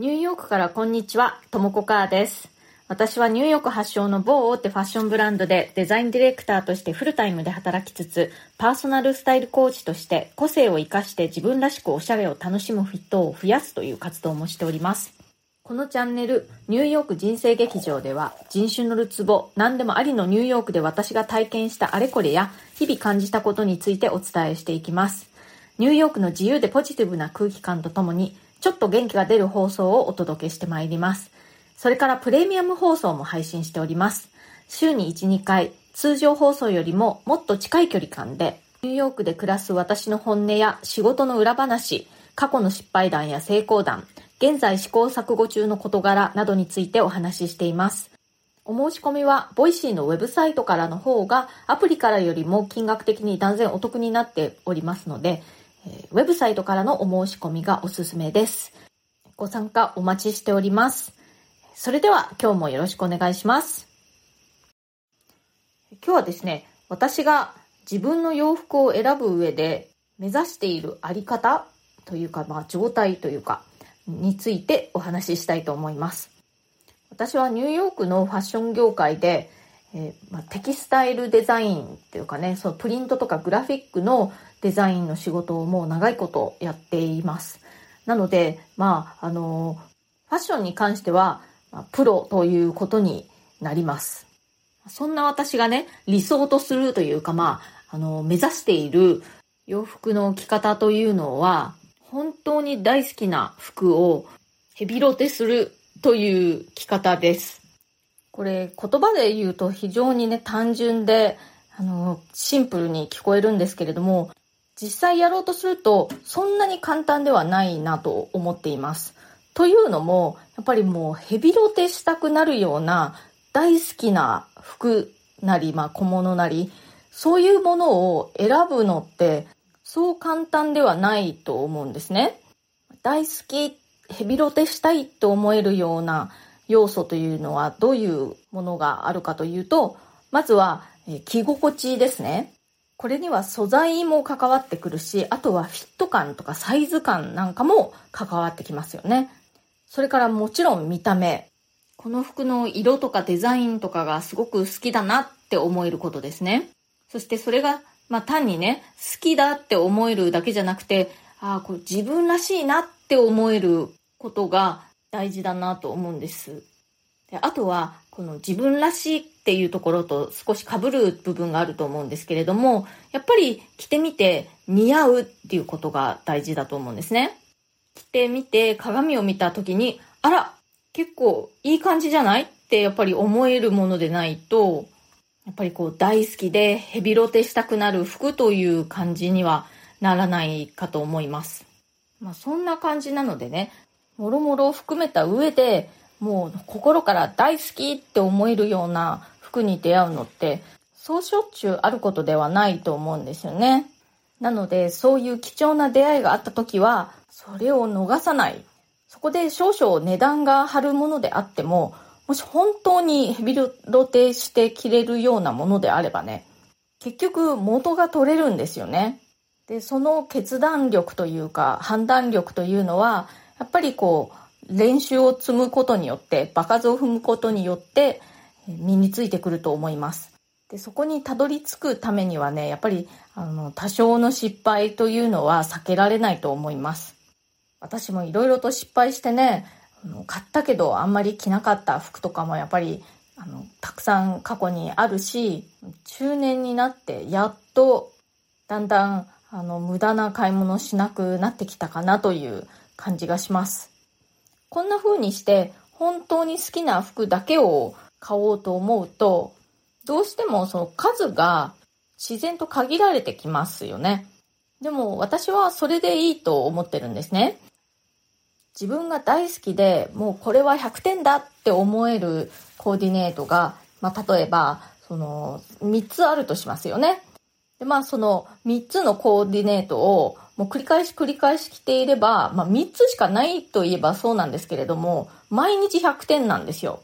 ニューヨークからこんにちは、ともこかーです。私はニューヨーク発祥の某大手ファッションブランドでデザインディレクターとしてフルタイムで働きつつ、パーソナルスタイルコーチとして個性を活かして自分らしくおしゃれを楽しむ人を増やすという活動もしております。このチャンネル、ニューヨーク人生劇場では、人種のるつぼ、何でもありのニューヨークで私が体験したあれこれや、日々感じたことについてお伝えしていきます。ニューヨークの自由でポジティブな空気感とともに、ちょっと元気が出る放送をお届けしてまいります。それからプレミアム放送も配信しております。週に1、2回、通常放送よりももっと近い距離感で、ニューヨークで暮らす私の本音や仕事の裏話、過去の失敗談や成功談、現在試行錯誤中の事柄などについてお話ししています。お申し込みは、 Voicy のウェブサイトからの方が、アプリからよりも金額的に断然お得になっておりますので、ウェブサイトからのお申し込みがおすすめです。ご参加お待ちしております。それでは今日もよろしくお願いします。今日はですね、私が自分の洋服を選ぶ上で目指しているあり方というか、まあ状態というか、についてお話ししたいと思います。私はニューヨークのファッション業界で、えーまあ、テキスタイルデザインっていうかね、そのプリントとかグラフィックのデザインの仕事をもう長いことやっています。なので、まあ、あの、ファッションに関しては、まプロということになります。そんな私がね、理想とするというか、まあ、あの、目指している洋服の着方というのは、本当に大好きな服をヘビロテするという着方です。これ言葉で言うと非常にね単純であのシンプルに聞こえるんですけれども実際やろうとするとそんなに簡単ではないなと思っています。というのもやっぱりもうヘビロテしたくなるような大好きな服なり、まあ、小物なりそういうものを選ぶのってそう簡単ではないと思うんですね。大好き、ヘビロテしたいと思えるような要素というのはどういうものがあるかというと、まずはえ着心地ですね。これには素材も関わってくるし、あとはフィット感とかサイズ感なんかも関わってきますよね。それからもちろん見た目。この服の色とかデザインとかがすごく好きだなって思えることですね。そしてそれが、まあ単にね、好きだって思えるだけじゃなくて、ああ、これ自分らしいなって思えることが大事だなと思うんです。であとは、この自分らしいっていうところと少し被る部分があると思うんですけれども、やっぱり着てみて似合うっていうことが大事だと思うんですね。着てみて鏡を見た時に、あら、結構いい感じじゃないってやっぱり思えるものでないと、やっぱりこう大好きでヘビロテしたくなる服という感じにはならないかと思います。まあそんな感じなのでね、もろもろを含めた上でもう心から大好きって思えるような服に出会うのってそうしょっちゅうあることではないと思うんですよね。なのでそういう貴重な出会いがあった時はそれを逃さない。そこで少々値段が張るものであってももし本当にヘビロテして着れるようなものであればね、結局元が取れるんですよね。で、その決断力というか判断力というのは、やっぱりこう、練習を積むことによって、場数を踏むことによって身についてくると思います。で、そこにたどり着くためにはね、やっぱり、あの、多少の失敗というのは避けられないと思います。私もいろいろと失敗してね、あの買ったけどあんまり着なかった服とかもやっぱりあのたくさん過去にあるし中年になってやっとだんだんあの無駄な買い物しなくなってきたかなという感じがしますこんな風にして本当に好きな服だけを買おうと思うとどうしてもその数が自然と限られてきますよねでも私はそれでいいと思ってるんですね自分が大好きでもうこれは100点だって思えるコーディネートが、まあ、例えばその3つあるとしますよね。でまあその3つのコーディネートをもう繰り返し繰り返し着ていれば、まあ、3つしかないといえばそうなんですけれども毎日100点なんですよ。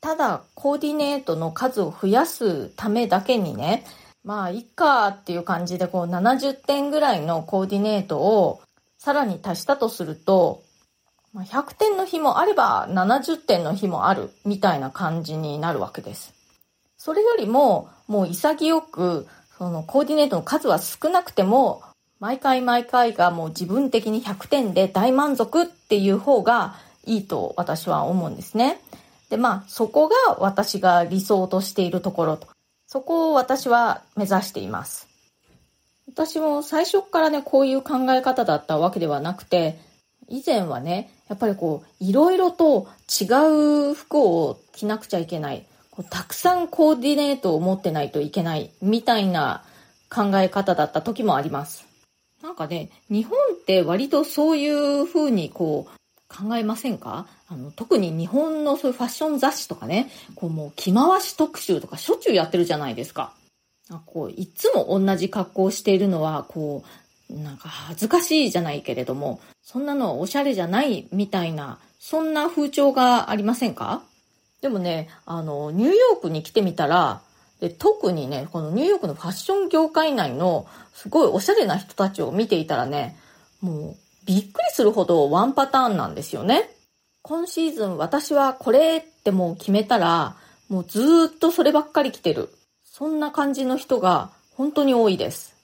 ただコーディネートの数を増やすためだけにねまあいっかっていう感じでこう70点ぐらいのコーディネートをさらに足したとすると、ま、100点の日もあれば70点の日もあるみたいな感じになるわけです。それよりももう潔くそのコーディネートの数は少なくても毎回毎回がもう自分的に100点で大満足っていう方がいいと私は思うんですね。で、まあそこが私が理想としているところと。そこを私は目指しています。私も最初からね、こういう考え方だったわけではなくて、以前はね、やっぱりこう、いろいろと違う服を着なくちゃいけない。こうたくさんコーディネートを持ってないといけないみたいな考え方だった時もあります。なんかね、日本って割とそういう風にこう考えませんか？あの、特に日本のそういうファッション雑誌とかね、こうもう着回し特集とかしょっちゅうやってるじゃないですか。あこういつも同じ格好をしているのは、こう、なんか恥ずかしいじゃないけれども、そんなのはおしゃれじゃないみたいな、そんな風潮がありませんか？でもね、あの、ニューヨークに来てみたら、で特にね、このニューヨークのファッション業界内のすごいおしゃれな人たちを見ていたらね、もうびっくりするほどワンパターンなんですよね。今シーズン私はこれってもう決めたら、もうずっとそればっかり着てる。そんな感じの人が本当に多いです。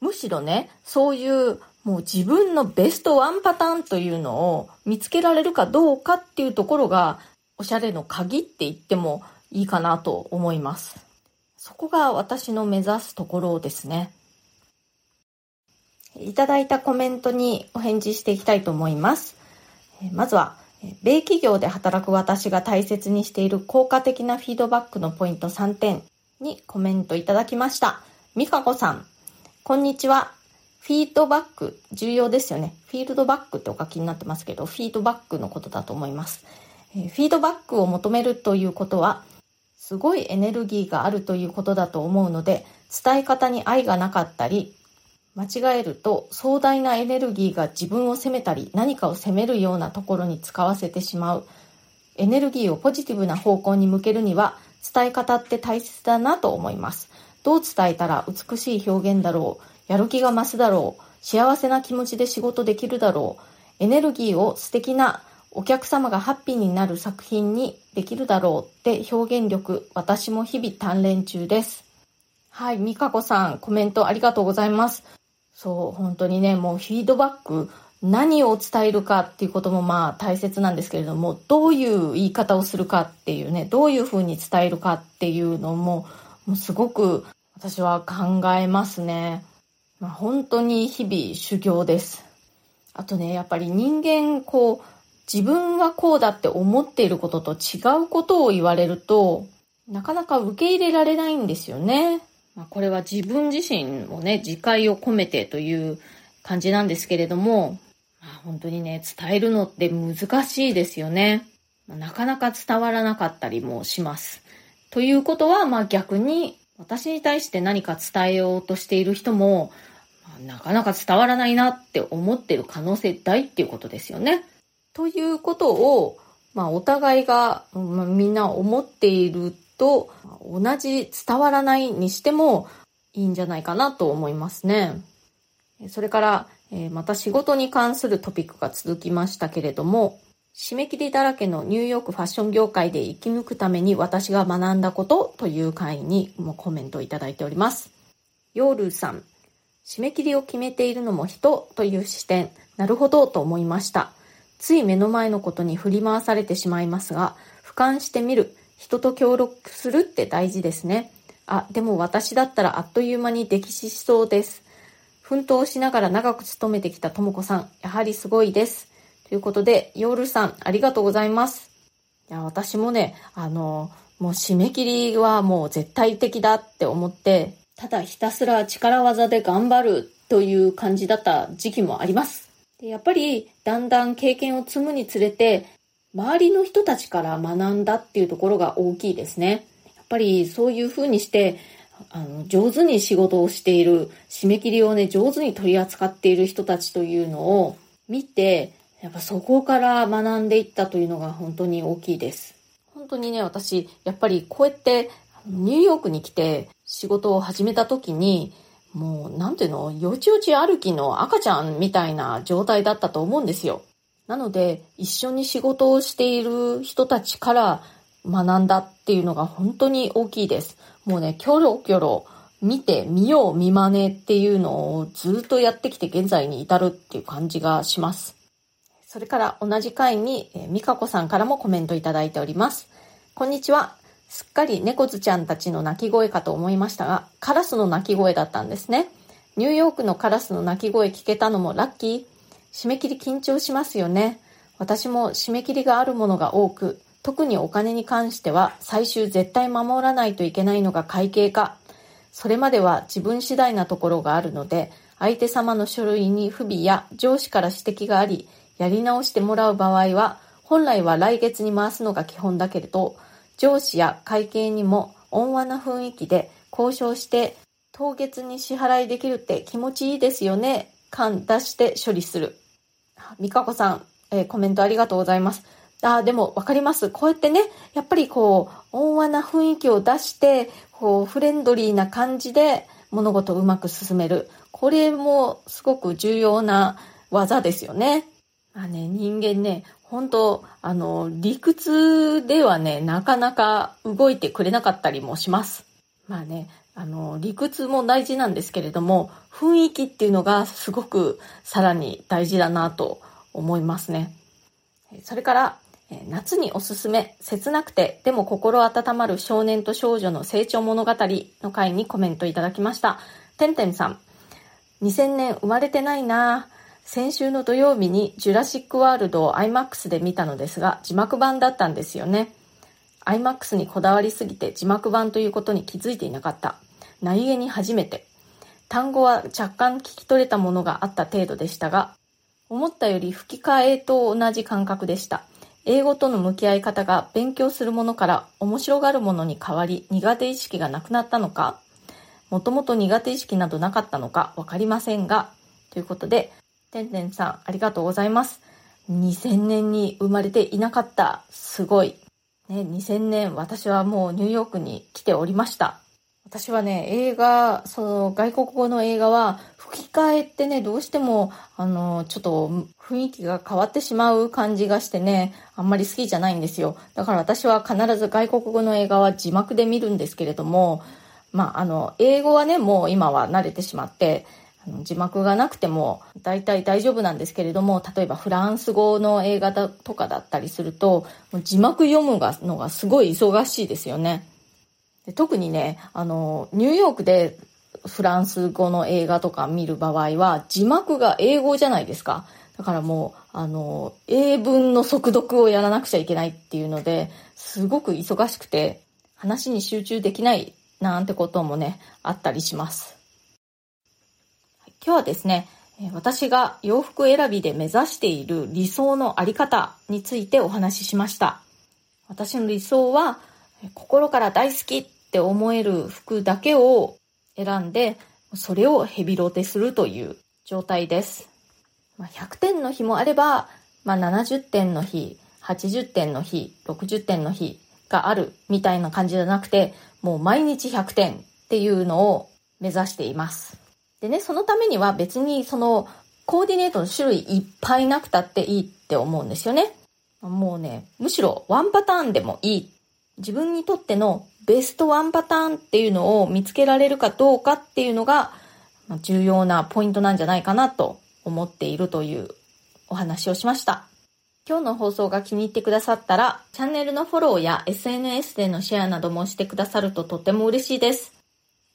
むしろね、そういうもう自分のベストワンパターンというのを見つけられるかどうかっていうところがおしゃれの鍵って言ってもいいかなと思います。そこが私の目指すところですね。いただいたコメントにお返事していきたいと思います。まずは、米企業で働く私が大切にしている効果的なフィードバックのポイント3点にコメントいただきました。みかこさん、こんにちは。フィードバック、重要ですよね。フィールドバックってお書きになってますけど、フィードバックのことだと思います。フィードバックを求めるということは、すごいエネルギーがあるということだと思うので、伝え方に愛がなかったり、間違えると壮大なエネルギーが自分を責めたり何かを責めるようなところに使わせてしまう。エネルギーをポジティブな方向に向けるには伝え方って大切だなと思います。どう伝えたら美しい表現だろう、やる気が増すだろう、幸せな気持ちで仕事できるだろう、エネルギーを素敵なお客様がハッピーになる作品にできるだろうって表現力、私も日々鍛錬中です。はい、みかこさん、コメントありがとうございます。そう、本当にね、もうフィードバック、何を伝えるかっていうこともまあ大切なんですけれども、どういう言い方をするかっていうね、どういうふうに伝えるかっていうのも、もうすごく私は考えますね。まあ、本当に日々修行です。あとね、やっぱり人間こう、自分はこうだって思っていることと違うことを言われると、なかなか受け入れられないんですよね。まあ、これは自分自身をね、自戒を込めてという感じなんですけれども、まあ、本当にね、伝えるのって難しいですよね。なかなか伝わらなかったりもします。ということは、まあ逆に私に対して何か伝えようとしている人も、まあ、なかなか伝わらないなって思ってる可能性大っていうことですよね。ということを、まあ、お互いが、まあ、みんな思っていると、同じ伝わらないにしてもいいんじゃないかなと思いますね。それから、えー、また仕事に関するトピックが続きましたけれども、締め切りだらけのニューヨークファッション業界で生き抜くために私が学んだことという回にもコメントをいただいております。ヨールさん、締め切りを決めているのも人という視点、なるほどと思いました。つい目の前のことに振り回されてしまいますが、俯瞰してみる、人と協力するって大事ですね。あ、でも私だったらあっという間に溺死しそうです。奮闘しながら長く勤めてきたともこさん、やはりすごいです。ということで、ヨールさん、ありがとうございます。いや、私もね、あの、もう締め切りはもう絶対的だって思って、ただひたすら力技で頑張るという感じだった時期もあります。でやっぱりだんだん経験を積むにつれて周りの人たちから学んだっていうところが大きいですね。やっぱりそういうふうにしてあの上手に仕事をしている締め切りをね上手に取り扱っている人たちというのを見てやっぱそこから学んでいったというのが本当に大きいです。本当にね私やっぱりこうやってニューヨークに来て仕事を始めた時にもう、なんていうの、よちよち歩きの赤ちゃんみたいな状態だったと思うんですよ。なので、一緒に仕事をしている人たちから学んだっていうのが本当に大きいです。もうね、キョロキョロ見て、見よう、見真似っていうのをずっとやってきて現在に至るっていう感じがします。それから同じ回に、えー、みかこさんからもコメントいただいております。こんにちは。すっかり猫ずちゃんたちの鳴き声かと思いましたが、カラスの鳴き声だったんですね。ニューヨークのカラスの鳴き声聞けたのもラッキー締め切り緊張しますよね。私も締め切りがあるものが多く、特にお金に関しては最終絶対守らないといけないのが会計か。それまでは自分次第なところがあるので、相手様の書類に不備や上司から指摘があり、やり直してもらう場合は、本来は来月に回すのが基本だけれど、上司や会計にも温和な雰囲気で交渉して当月に支払いできるって気持ちいいですよね。感出して処理する。みかこさん、えー、コメントありがとうございます。あでもわかります。こうやってね、やっぱりこう、温和な雰囲気を出して、こう、フレンドリーな感じで物事をうまく進める。これもすごく重要な技ですよね。まあね、人間ね、本当あの、理屈ではね、なかなか動いてくれなかったりもします。まあね、あの、理屈も大事なんですけれども、雰囲気っていうのがすごくさらに大事だなと思いますね。それから、夏におすすめ、切なくて、でも心温まる少年と少女の成長物語の回にコメントいただきました。てんてんさん、2000年生まれてないなぁ。先週の土曜日にジュラシックワールドを IMAX で見たのですが、字幕版だったんですよね。IMAX にこだわりすぎて字幕版ということに気づいていなかった。何気に初めて。単語は若干聞き取れたものがあった程度でしたが、思ったより吹き替えと同じ感覚でした。英語との向き合い方が勉強するものから面白がるものに変わり苦手意識がなくなったのかもともと苦手意識などなかったのかわかりませんが、ということで、てんてんさん、ありがとうございます。2000年に生まれていなかった。すごい。ね、2000年、私はもうニューヨークに来ておりました。私はね、映画、その外国語の映画は吹き替えってね、どうしても、あの、ちょっと雰囲気が変わってしまう感じがしてね、あんまり好きじゃないんですよ。だから私は必ず外国語の映画は字幕で見るんですけれども、まあ、あの、英語はね、もう今は慣れてしまって、字幕がなくても大体大丈夫なんですけれども、例えばフランス語の映画だとかだったりすると、字幕読むのがすごい忙しいですよね。で特にね、あの、ニューヨークでフランス語の映画とか見る場合は、字幕が英語じゃないですか。だからもう、あの、英文の速読をやらなくちゃいけないっていうので、すごく忙しくて、話に集中できないなんてこともね、あったりします。今日はですね、私が洋服選びで目指している理想のあり方についてお話ししました。私の理想は心から大好きって思える服だけを選んで、それをヘビロテするという状態です。100点の日もあれば、まあ、70点の日、80点の日、60点の日があるみたいな感じじゃなくて、もう毎日100点っていうのを目指しています。でね、そのためには別にそのコーディネートの種類いっぱいなくたっていいって思うんですよね。もうね、むしろワンパターンでもいい。自分にとってのベストワンパターンっていうのを見つけられるかどうかっていうのが重要なポイントなんじゃないかなと思っているというお話をしました。今日の放送が気に入ってくださったら、チャンネルのフォローや SNS でのシェアなどもしてくださるととても嬉しいです。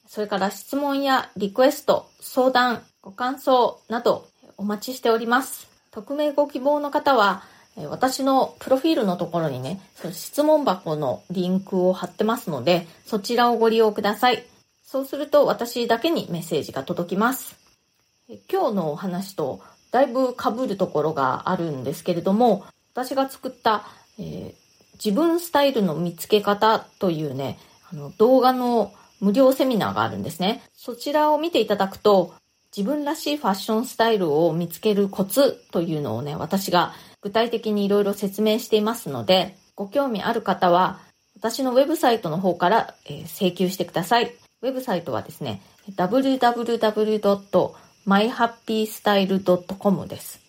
それから質問やリクエスト、相談、ご感想などお待ちしております。匿名ご希望の方は、私のプロフィールのところにね、その質問箱のリンクを貼ってますので、そちらをご利用ください。そうすると私だけにメッセージが届きます。今日のお話とだいぶ被るところがあるんですけれども、私が作った、えー、自分スタイルの見つけ方というね、あの動画の無料セミナーがあるんですね。そちらを見ていただくと、自分らしいファッションスタイルを見つけるコツというのをね、私が具体的にいろいろ説明していますので、ご興味ある方は、私のウェブサイトの方から、え請求してください。ウェブサイトはですね、www.myhappystyle.com です。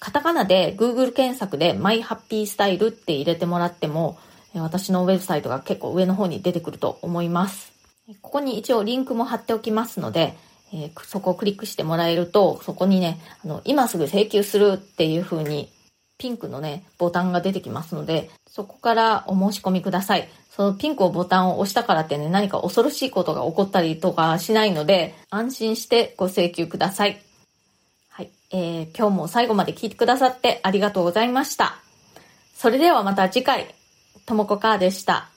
カタカナで Google 検索で My Happy Style って入れてもらっても、私のウェブサイトが結構上の方に出てくると思います。ここに一応リンクも貼っておきますので、えー、そこをクリックしてもらえると、そこにね、あの、今すぐ請求するっていう風に、ピンクのね、ボタンが出てきますので、そこからお申し込みください。そのピンクをボタンを押したからってね、何か恐ろしいことが起こったりとかしないので、安心してご請求ください。はい。えー、今日も最後まで聞いてくださってありがとうございました。それではまた次回、ともこかーでした。